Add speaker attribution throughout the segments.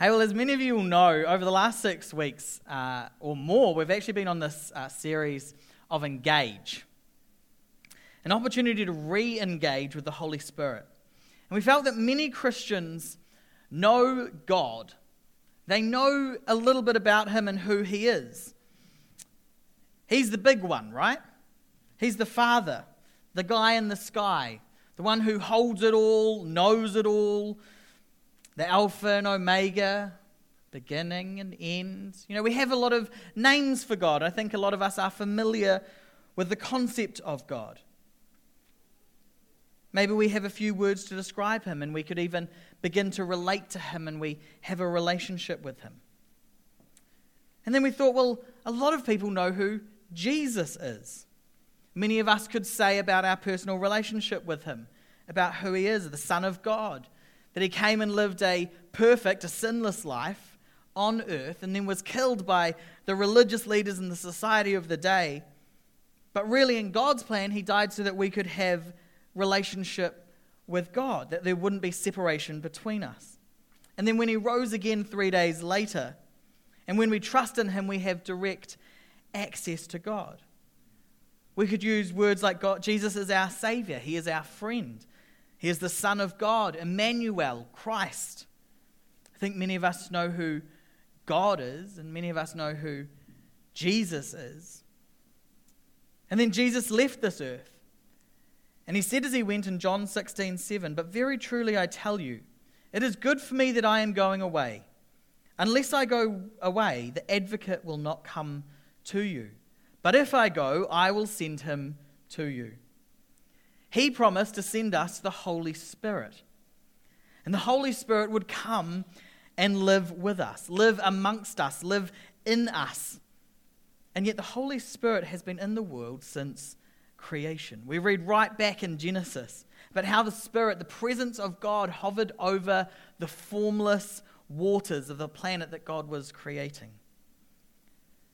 Speaker 1: Hey, well, as many of you will know, over the last six weeks uh, or more, we've actually been on this uh, series of Engage an opportunity to re engage with the Holy Spirit. And we felt that many Christians know God, they know a little bit about Him and who He is. He's the big one, right? He's the Father, the guy in the sky, the one who holds it all, knows it all the Alpha and Omega, beginning and end. You know, we have a lot of names for God. I think a lot of us are familiar with the concept of God. Maybe we have a few words to describe him and we could even begin to relate to him and we have a relationship with him. And then we thought, well, a lot of people know who Jesus is. Many of us could say about our personal relationship with him, about who he is, the Son of God, that he came and lived a perfect, a sinless life on earth and then was killed by the religious leaders in the society of the day. But really, in God's plan, he died so that we could have relationship with God, that there wouldn't be separation between us. And then when he rose again three days later, and when we trust in him, we have direct access to God. We could use words like God, Jesus is our Savior, He is our friend. He is the Son of God, Emmanuel, Christ. I think many of us know who God is, and many of us know who Jesus is. And then Jesus left this earth. And he said as he went in John 16, 7, But very truly I tell you, it is good for me that I am going away. Unless I go away, the advocate will not come to you. But if I go, I will send him to you. He promised to send us the Holy Spirit. And the Holy Spirit would come and live with us, live amongst us, live in us. And yet the Holy Spirit has been in the world since creation. We read right back in Genesis about how the Spirit, the presence of God, hovered over the formless waters of the planet that God was creating.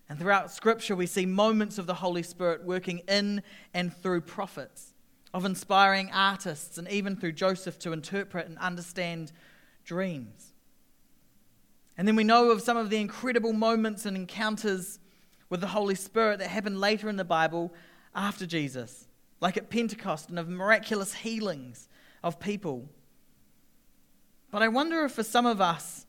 Speaker 1: And throughout Scripture, we see moments of the Holy Spirit working in and through prophets of inspiring artists, and even through Joseph to interpret and understand dreams. And then we know of some of the incredible moments and encounters with the Holy Spirit that happened later in the Bible after Jesus, like at Pentecost, and of miraculous healings of people. But I wonder if for some of us,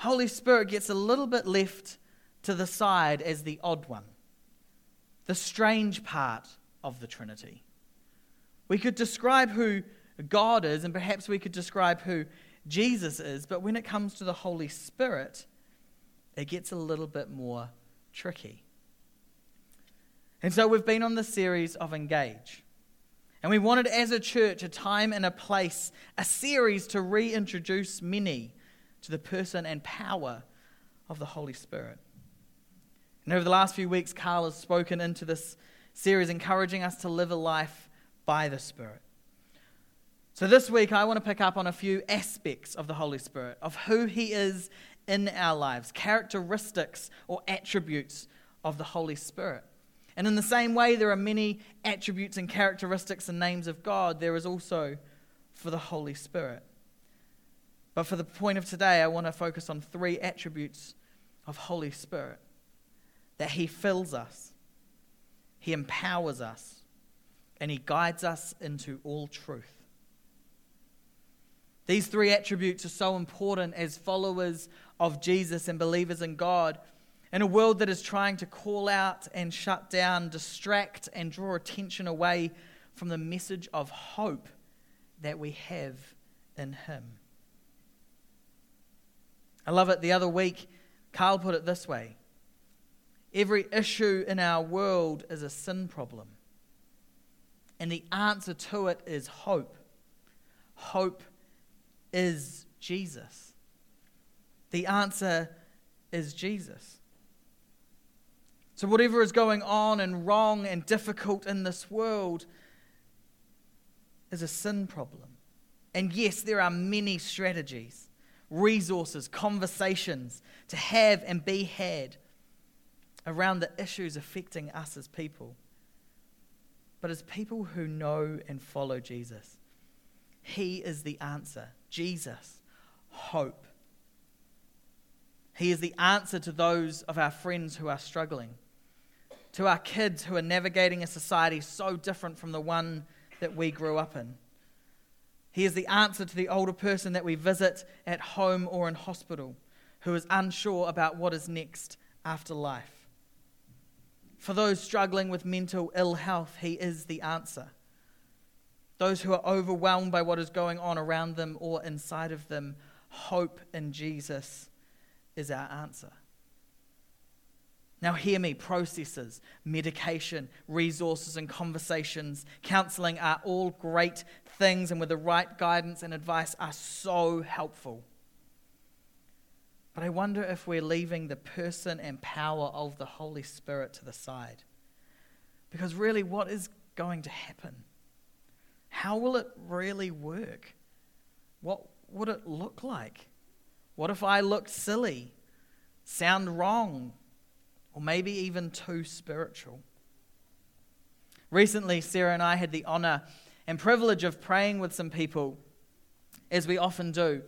Speaker 1: Holy Spirit gets a little bit left to the side as the odd one, the strange part of the Trinity. We could describe who God is, and perhaps we could describe who Jesus is, but when it comes to the Holy Spirit, it gets a little bit more tricky. And so we've been on the series of Engage. And we wanted, as a church, a time and a place, a series to reintroduce many to the person and power of the Holy Spirit. And over the last few weeks, Carl has spoken into this series, encouraging us to live a life by the Spirit. So this week, I want to pick up on a few aspects of the Holy Spirit, of who He is in our lives, characteristics or attributes of the Holy Spirit. And in the same way, there are many attributes and characteristics and names of God, there is also for the Holy Spirit. But for the point of today, I want to focus on three attributes of Holy Spirit that He fills us, He empowers us, and he guides us into all truth. These three attributes are so important as followers of Jesus and believers in God in a world that is trying to call out and shut down, distract, and draw attention away from the message of hope that we have in Him. I love it. The other week, Carl put it this way Every issue in our world is a sin problem. And the answer to it is hope. Hope is Jesus. The answer is Jesus. So, whatever is going on and wrong and difficult in this world is a sin problem. And yes, there are many strategies, resources, conversations to have and be had around the issues affecting us as people but as people who know and follow Jesus. He is the answer. Jesus, hope. He is the answer to those of our friends who are struggling, to our kids who are navigating a society so different from the one that we grew up in. He is the answer to the older person that we visit at home or in hospital who is unsure about what is next after life. For those struggling with mental ill health, He is the answer. Those who are overwhelmed by what is going on around them or inside of them, hope in Jesus is our answer. Now, hear me processes, medication, resources, and conversations, counseling are all great things, and with the right guidance and advice, are so helpful. But I wonder if we're leaving the person and power of the Holy Spirit to the side. Because really, what is going to happen? How will it really work? What would it look like? What if I looked silly, sound wrong, or maybe even too spiritual? Recently, Sarah and I had the honor and privilege of praying with some people, as we often do.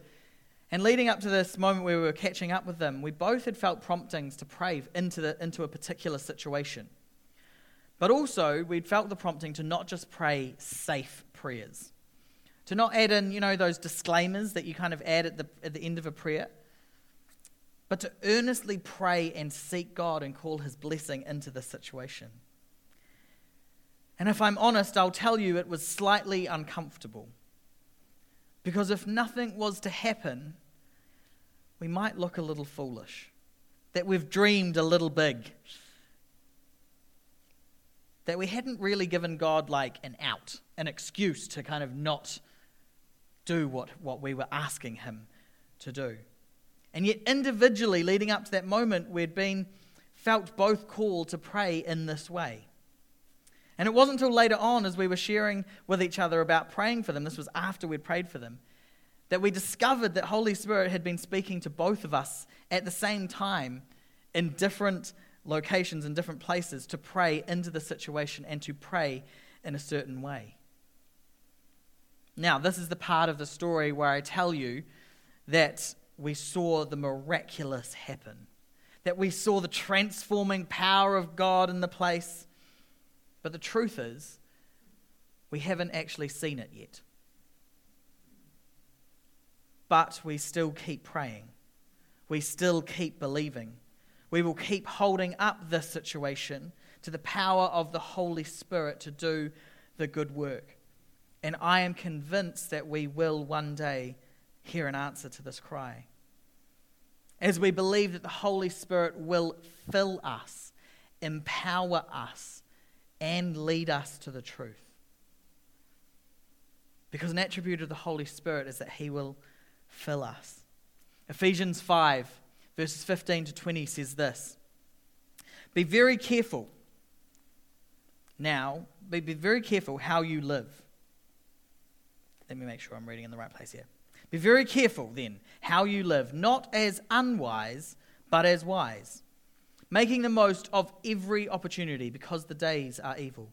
Speaker 1: And leading up to this moment where we were catching up with them, we both had felt promptings to pray into, the, into a particular situation. But also, we'd felt the prompting to not just pray safe prayers, to not add in, you know, those disclaimers that you kind of add at the, at the end of a prayer, but to earnestly pray and seek God and call His blessing into the situation. And if I'm honest, I'll tell you it was slightly uncomfortable. Because if nothing was to happen, we might look a little foolish, that we've dreamed a little big, that we hadn't really given God like an out, an excuse to kind of not do what, what we were asking Him to do. And yet, individually, leading up to that moment, we'd been felt both called to pray in this way. And it wasn't until later on, as we were sharing with each other about praying for them, this was after we'd prayed for them, that we discovered that Holy Spirit had been speaking to both of us at the same time in different locations and different places to pray into the situation and to pray in a certain way. Now, this is the part of the story where I tell you that we saw the miraculous happen, that we saw the transforming power of God in the place. But the truth is, we haven't actually seen it yet but we still keep praying. We still keep believing. We will keep holding up this situation to the power of the Holy Spirit to do the good work. And I am convinced that we will one day hear an answer to this cry. As we believe that the Holy Spirit will fill us, empower us, and lead us to the truth. Because an attribute of the Holy Spirit is that He will fill us. Ephesians 5, verses 15 to 20 says this Be very careful. Now, be, be very careful how you live. Let me make sure I'm reading in the right place here. Be very careful then how you live, not as unwise, but as wise, making the most of every opportunity because the days are evil.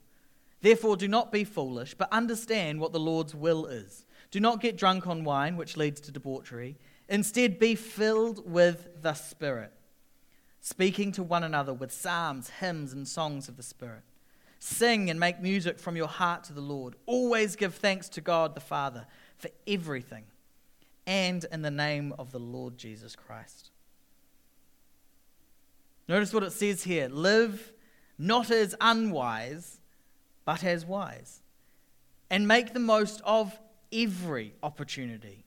Speaker 1: Therefore, do not be foolish, but understand what the Lord's will is. Do not get drunk on wine, which leads to debauchery. Instead, be filled with the Spirit, speaking to one another with psalms, hymns, and songs of the Spirit. Sing and make music from your heart to the Lord. Always give thanks to God the Father for everything, and in the name of the Lord Jesus Christ. Notice what it says here live not as unwise, but as wise, and make the most of every opportunity.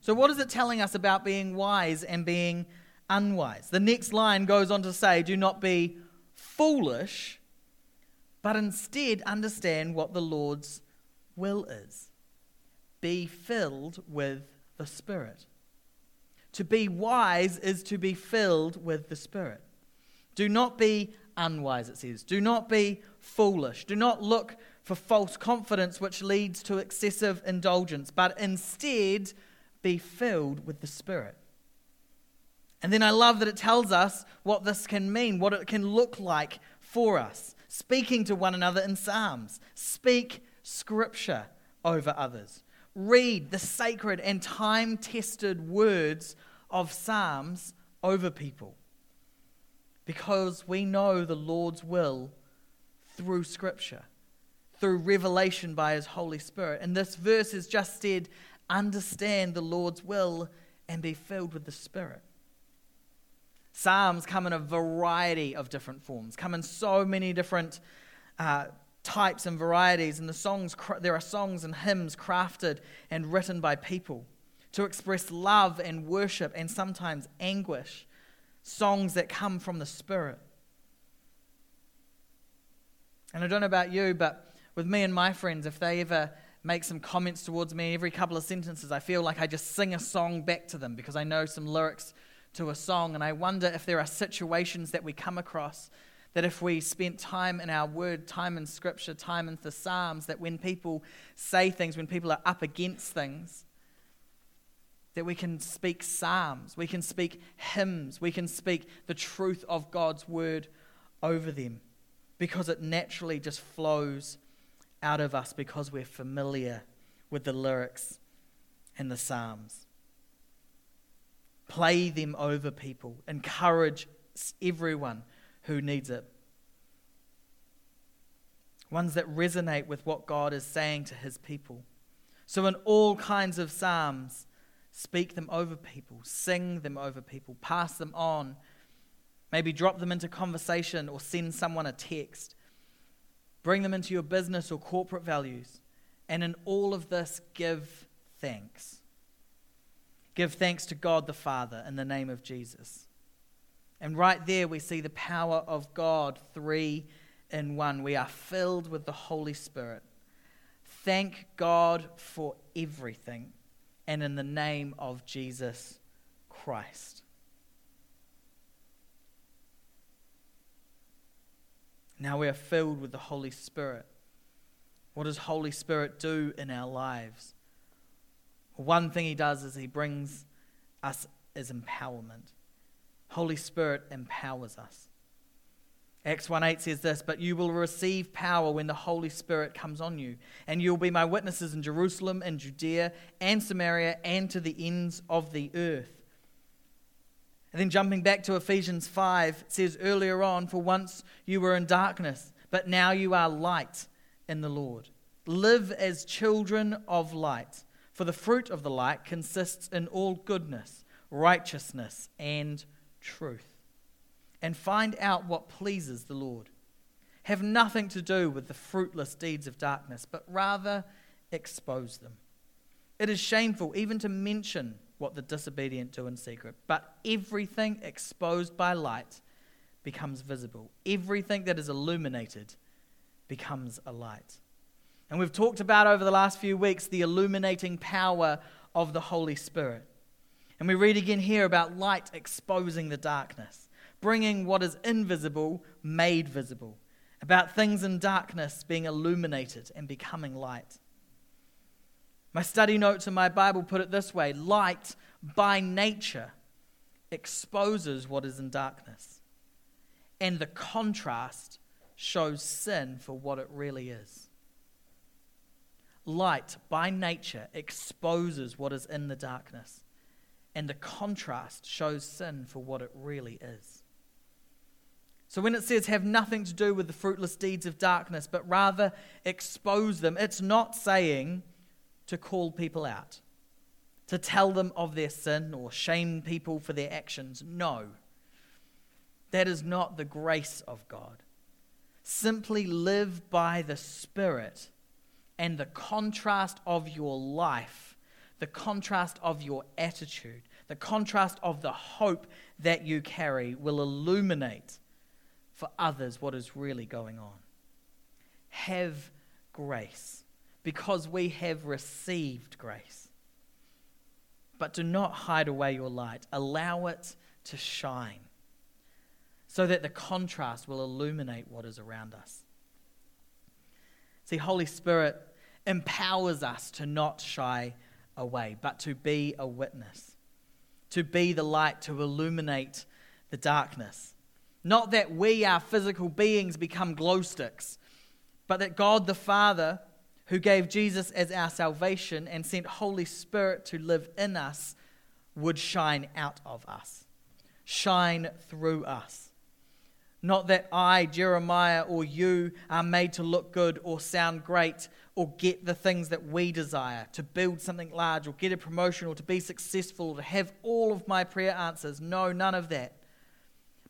Speaker 1: So, what is it telling us about being wise and being unwise? The next line goes on to say, Do not be foolish, but instead understand what the Lord's will is. Be filled with the Spirit. To be wise is to be filled with the Spirit. Do not be unwise, it says. Do not be foolish. Do not look for false confidence, which leads to excessive indulgence, but instead be filled with the Spirit. And then I love that it tells us what this can mean, what it can look like for us. Speaking to one another in Psalms, speak scripture over others, read the sacred and time tested words of Psalms over people because we know the Lord's will through Scripture, through revelation by His Holy Spirit. And this verse is just said, understand the Lord's will and be filled with the Spirit. Psalms come in a variety of different forms, come in so many different uh, types and varieties. And the songs, there are songs and hymns crafted and written by people to express love and worship and sometimes anguish. Songs that come from the Spirit. And I don't know about you, but with me and my friends, if they ever make some comments towards me every couple of sentences, I feel like I just sing a song back to them because I know some lyrics to a song. And I wonder if there are situations that we come across that if we spent time in our word, time in scripture, time in the Psalms, that when people say things, when people are up against things, that we can speak psalms, we can speak hymns, we can speak the truth of God's word over them because it naturally just flows out of us because we're familiar with the lyrics and the psalms. Play them over people, encourage everyone who needs it. Ones that resonate with what God is saying to his people. So, in all kinds of psalms, speak them over people, sing them over people, pass them on, maybe drop them into conversation or send someone a text. Bring them into your business or corporate values. And in all of this, give thanks. Give thanks to God the Father in the name of Jesus. And right there, we see the power of God, three in one. We are filled with the Holy Spirit. Thank God for everything, and in the name of Jesus Christ. Now we are filled with the Holy Spirit. What does Holy Spirit do in our lives? One thing he does is he brings us as empowerment. Holy Spirit empowers us. Acts 1 8 says this, but you will receive power when the Holy Spirit comes on you, and you will be my witnesses in Jerusalem and Judea and Samaria and to the ends of the earth. And then jumping back to Ephesians 5, it says earlier on, For once you were in darkness, but now you are light in the Lord. Live as children of light, for the fruit of the light consists in all goodness, righteousness, and truth and find out what pleases the Lord. Have nothing to do with the fruitless deeds of darkness, but rather expose them. It is shameful even to mention what the disobedient do in secret, but everything exposed by light becomes visible. Everything that is illuminated becomes a light. And we've talked about over the last few weeks the illuminating power of the Holy Spirit. And we read again here about light exposing the darkness, bringing what is invisible made visible, about things in darkness being illuminated and becoming light. My study notes in my Bible put it this way light by nature exposes what is in darkness, and the contrast shows sin for what it really is. Light by nature exposes what is in the darkness and the contrast shows sin for what it really is. So when it says have nothing to do with the fruitless deeds of darkness, but rather expose them, it's not saying to call people out, to tell them of their sin or shame people for their actions. No. That is not the grace of God. Simply live by the Spirit, and the contrast of your life the contrast of your attitude, the contrast of the hope that you carry will illuminate for others what is really going on. Have grace because we have received grace. But do not hide away your light, allow it to shine so that the contrast will illuminate what is around us. See, Holy Spirit empowers us to not shy away, but to be a witness, to be the light, to illuminate the darkness. Not that we, our physical beings, become glow sticks, but that God the Father, who gave Jesus as our salvation and sent Holy Spirit to live in us, would shine out of us, shine through us. Not that I, Jeremiah, or you are made to look good or sound great or get the things that we desire, to build something large or get a promotion or to be successful or to have all of my prayer answers. No, none of that.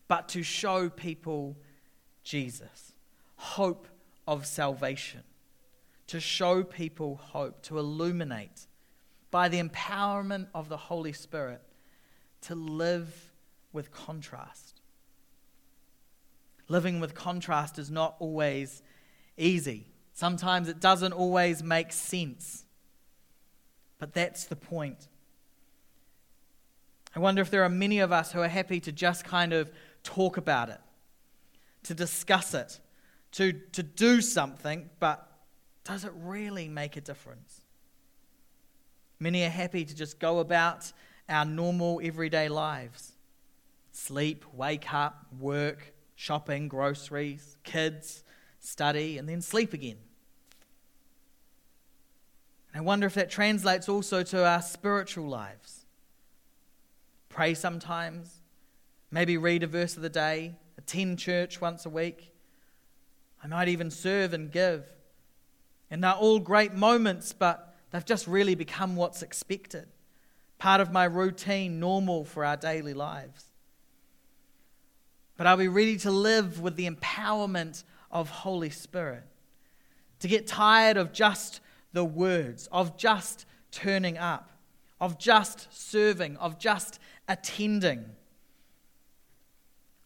Speaker 1: But to show people Jesus, hope of salvation, to show people hope, to illuminate by the empowerment of the Holy Spirit, to live with contrast living with contrast is not always easy. Sometimes it doesn't always make sense. But that's the point. I wonder if there are many of us who are happy to just kind of talk about it, to discuss it, to, to do something, but does it really make a difference? Many are happy to just go about our normal everyday lives sleep, wake up, work, shopping, groceries, kids, study, and then sleep again. And I wonder if that translates also to our spiritual lives. Pray sometimes, maybe read a verse of the day, attend church once a week. I might even serve and give. And they're all great moments, but they've just really become what's expected. Part of my routine, normal for our daily lives. But are we ready to live with the empowerment of Holy Spirit? To get tired of just the words, of just turning up, of just serving, of just attending,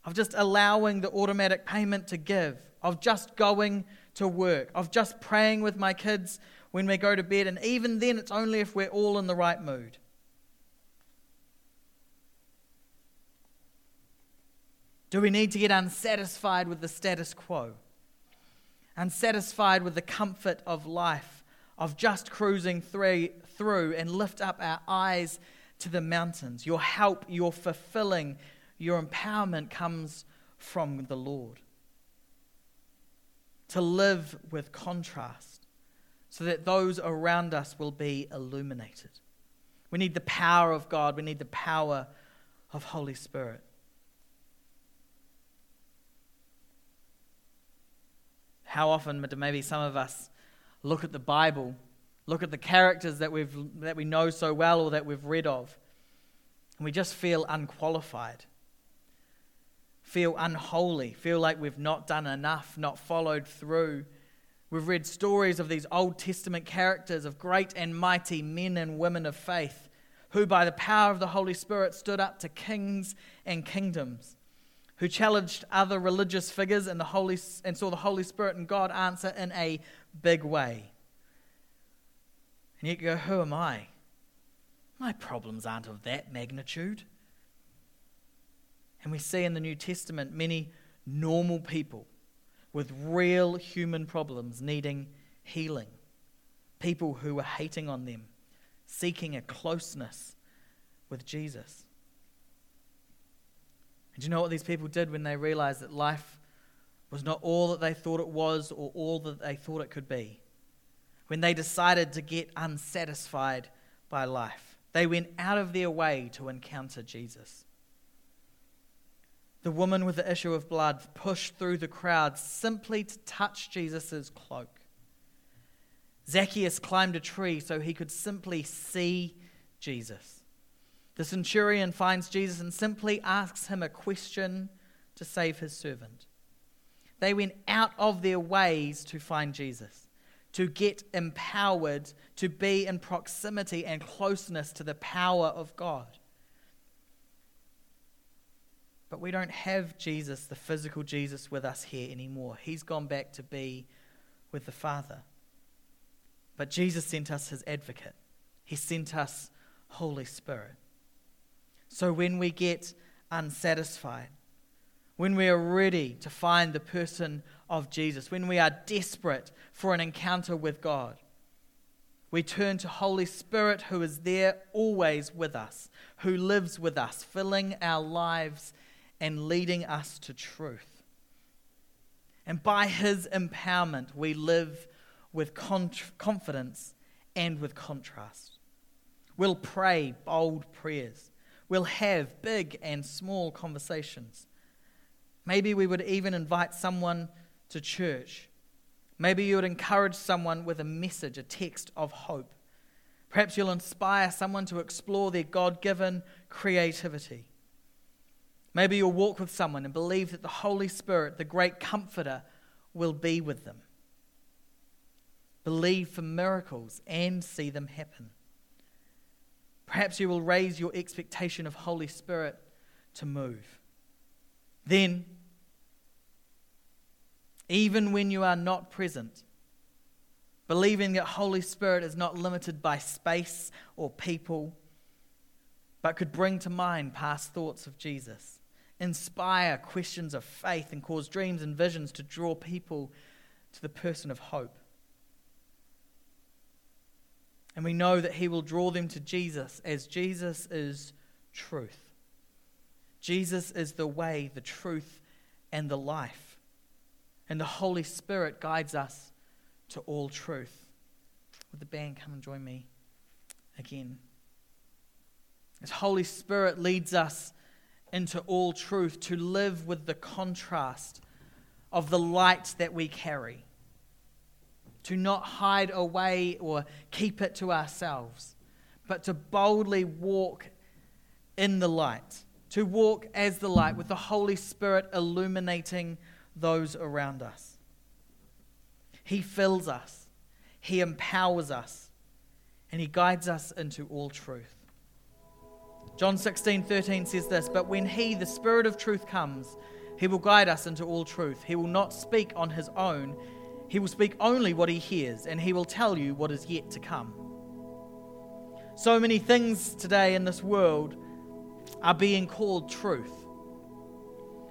Speaker 1: of just allowing the automatic payment to give, of just going to work, of just praying with my kids when we go to bed, and even then it's only if we're all in the right mood. Do we need to get unsatisfied with the status quo? Unsatisfied with the comfort of life, of just cruising through, and lift up our eyes to the mountains? Your help, your fulfilling, your empowerment comes from the Lord. To live with contrast so that those around us will be illuminated. We need the power of God, we need the power of Holy Spirit. how often maybe some of us look at the Bible, look at the characters that, we've, that we know so well or that we've read of, and we just feel unqualified, feel unholy, feel like we've not done enough, not followed through. We've read stories of these Old Testament characters, of great and mighty men and women of faith, who by the power of the Holy Spirit stood up to kings and kingdoms who challenged other religious figures and, the Holy, and saw the Holy Spirit and God answer in a big way. And you go, Who am I? My problems aren't of that magnitude. And we see in the New Testament many normal people with real human problems needing healing. People who were hating on them, seeking a closeness with Jesus. And do you know what these people did when they realized that life was not all that they thought it was or all that they thought it could be? When they decided to get unsatisfied by life, they went out of their way to encounter Jesus. The woman with the issue of blood pushed through the crowd simply to touch Jesus' cloak. Zacchaeus climbed a tree so he could simply see Jesus. The centurion finds Jesus and simply asks him a question to save his servant. They went out of their ways to find Jesus, to get empowered, to be in proximity and closeness to the power of God. But we don't have Jesus, the physical Jesus, with us here anymore. He's gone back to be with the Father. But Jesus sent us his advocate, he sent us Holy Spirit. So when we get unsatisfied, when we are ready to find the person of Jesus, when we are desperate for an encounter with God, we turn to Holy Spirit who is there always with us, who lives with us, filling our lives and leading us to truth. And by his empowerment, we live with confidence and with contrast. We'll pray bold prayers. We'll have big and small conversations. Maybe we would even invite someone to church. Maybe you would encourage someone with a message, a text of hope. Perhaps you'll inspire someone to explore their God given creativity. Maybe you'll walk with someone and believe that the Holy Spirit, the great comforter, will be with them. Believe for miracles and see them happen. Perhaps you will raise your expectation of Holy Spirit to move. Then, even when you are not present, believing that Holy Spirit is not limited by space or people, but could bring to mind past thoughts of Jesus, inspire questions of faith, and cause dreams and visions to draw people to the person of hope. And we know that He will draw them to Jesus as Jesus is truth. Jesus is the way, the truth, and the life. And the Holy Spirit guides us to all truth. Would the band come and join me again? As Holy Spirit leads us into all truth, to live with the contrast of the light that we carry to not hide away or keep it to ourselves, but to boldly walk in the light, to walk as the light with the Holy Spirit illuminating those around us. He fills us, He empowers us, and He guides us into all truth. John 16, 13 says this But when He, the Spirit of truth, comes, He will guide us into all truth. He will not speak on His own he will speak only what he hears, and he will tell you what is yet to come. So many things today in this world are being called truth.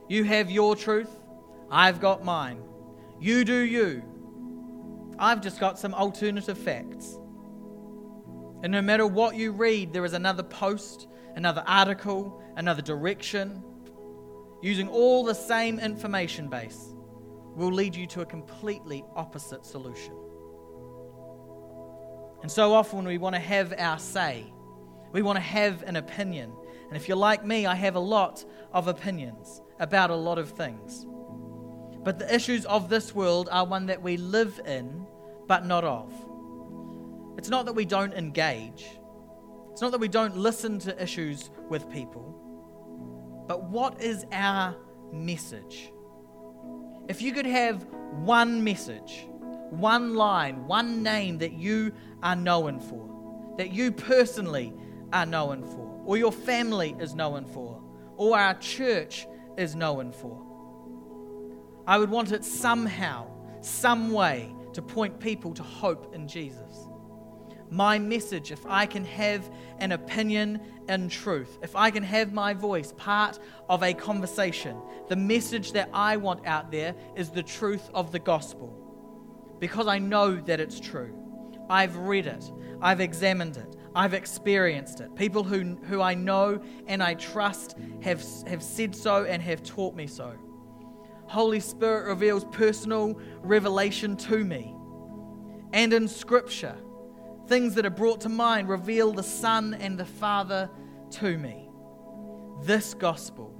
Speaker 1: You have your truth, I've got mine. You do you. I've just got some alternative facts. And no matter what you read, there is another post, another article, another direction, using all the same information base will lead you to a completely opposite solution. And so often we want to have our say, we want to have an opinion. And if you're like me, I have a lot of opinions about a lot of things. But the issues of this world are one that we live in, but not of. It's not that we don't engage, it's not that we don't listen to issues with people, but what is our message? If you could have one message, one line, one name that you are known for, that you personally are known for, or your family is known for, or our church is known for, I would want it somehow, some way to point people to hope in Jesus my message, if I can have an opinion in truth, if I can have my voice part of a conversation, the message that I want out there is the truth of the gospel. Because I know that it's true. I've read it, I've examined it, I've experienced it. People who, who I know and I trust have, have said so and have taught me so. Holy Spirit reveals personal revelation to me. And in Scripture, things that are brought to mind reveal the Son and the Father to me. This gospel,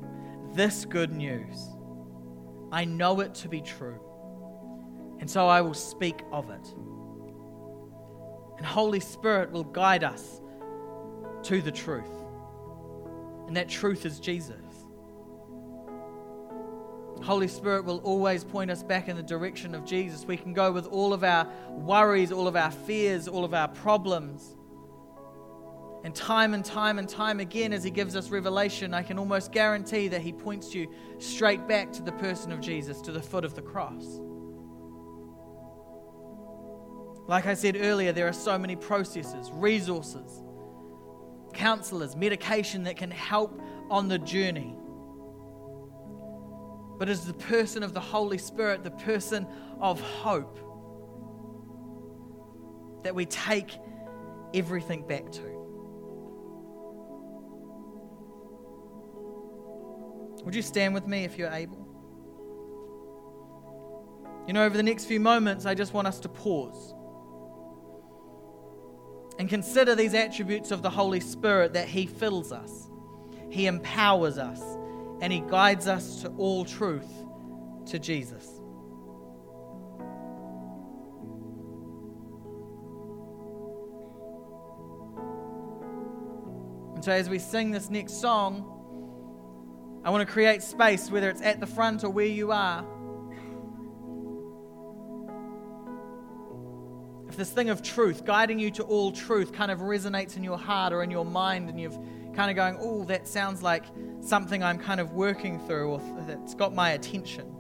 Speaker 1: this good news, I know it to be true. And so I will speak of it. And Holy Spirit will guide us to the truth. And that truth is Jesus. Holy Spirit will always point us back in the direction of Jesus. We can go with all of our worries, all of our fears, all of our problems. And time and time and time again, as He gives us revelation, I can almost guarantee that He points you straight back to the person of Jesus, to the foot of the cross. Like I said earlier, there are so many processes, resources, counselors, medication that can help on the journey but as the person of the Holy Spirit, the person of hope, that we take everything back to. Would you stand with me if you're able? You know, over the next few moments, I just want us to pause. And consider these attributes of the Holy Spirit that He fills us, He empowers us, and He guides us to all truth to Jesus. And so, as we sing this next song, I want to create space, whether it's at the front or where you are. If this thing of truth, guiding you to all truth, kind of resonates in your heart or in your mind, and you've kind of going, oh, that sounds like something I'm kind of working through, or that's got my attention.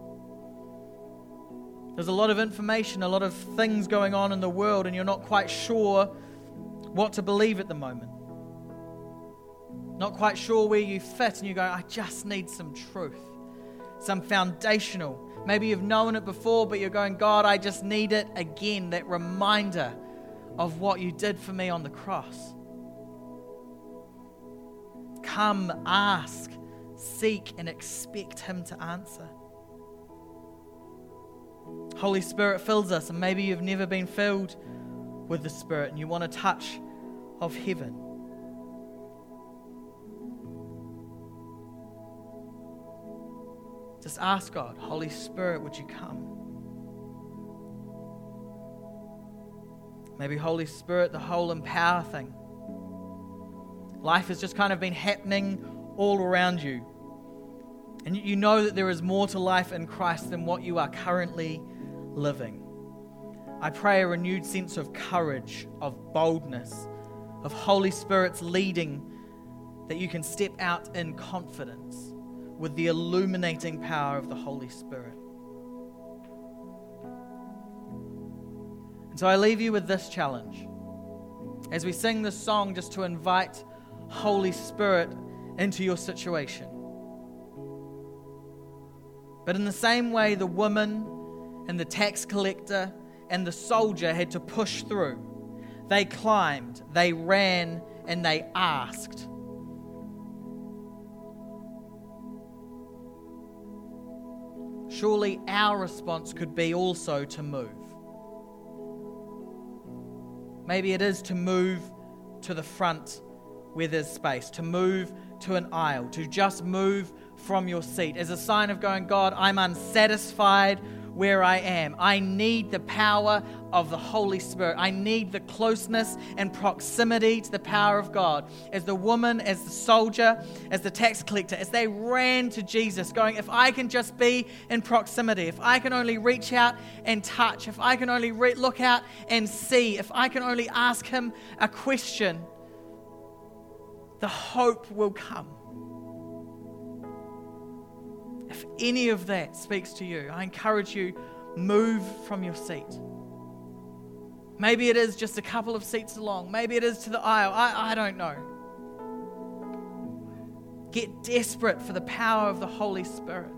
Speaker 1: There's a lot of information, a lot of things going on in the world, and you're not quite sure what to believe at the moment not quite sure where you fit, and you go, I just need some truth, some foundational. Maybe you've known it before, but you're going, God, I just need it again that reminder of what you did for me on the cross. Come, ask, seek, and expect Him to answer. Holy Spirit fills us, and maybe you've never been filled with the Spirit and you want a touch of heaven. Just ask God, Holy Spirit, would you come? Maybe Holy Spirit, the whole empower thing. Life has just kind of been happening all around you. And you know that there is more to life in Christ than what you are currently living. I pray a renewed sense of courage, of boldness, of Holy Spirit's leading that you can step out in confidence with the illuminating power of the Holy Spirit. And so I leave you with this challenge. As we sing this song, just to invite Holy Spirit into your situation. But in the same way, the woman and the tax collector and the soldier had to push through. They climbed, they ran, and they asked. surely our response could be also to move. Maybe it is to move to the front where there's space, to move to an aisle, to just move from your seat as a sign of going, God, I'm unsatisfied where I am. I need the power of the Holy Spirit. I need the closeness and proximity to the power of God. As the woman, as the soldier, as the tax collector, as they ran to Jesus, going, If I can just be in proximity, if I can only reach out and touch, if I can only re- look out and see, if I can only ask him a question, the hope will come. If any of that speaks to you, I encourage you move from your seat. Maybe it is just a couple of seats along. Maybe it is to the aisle. I, I don't know. Get desperate for the power of the Holy Spirit.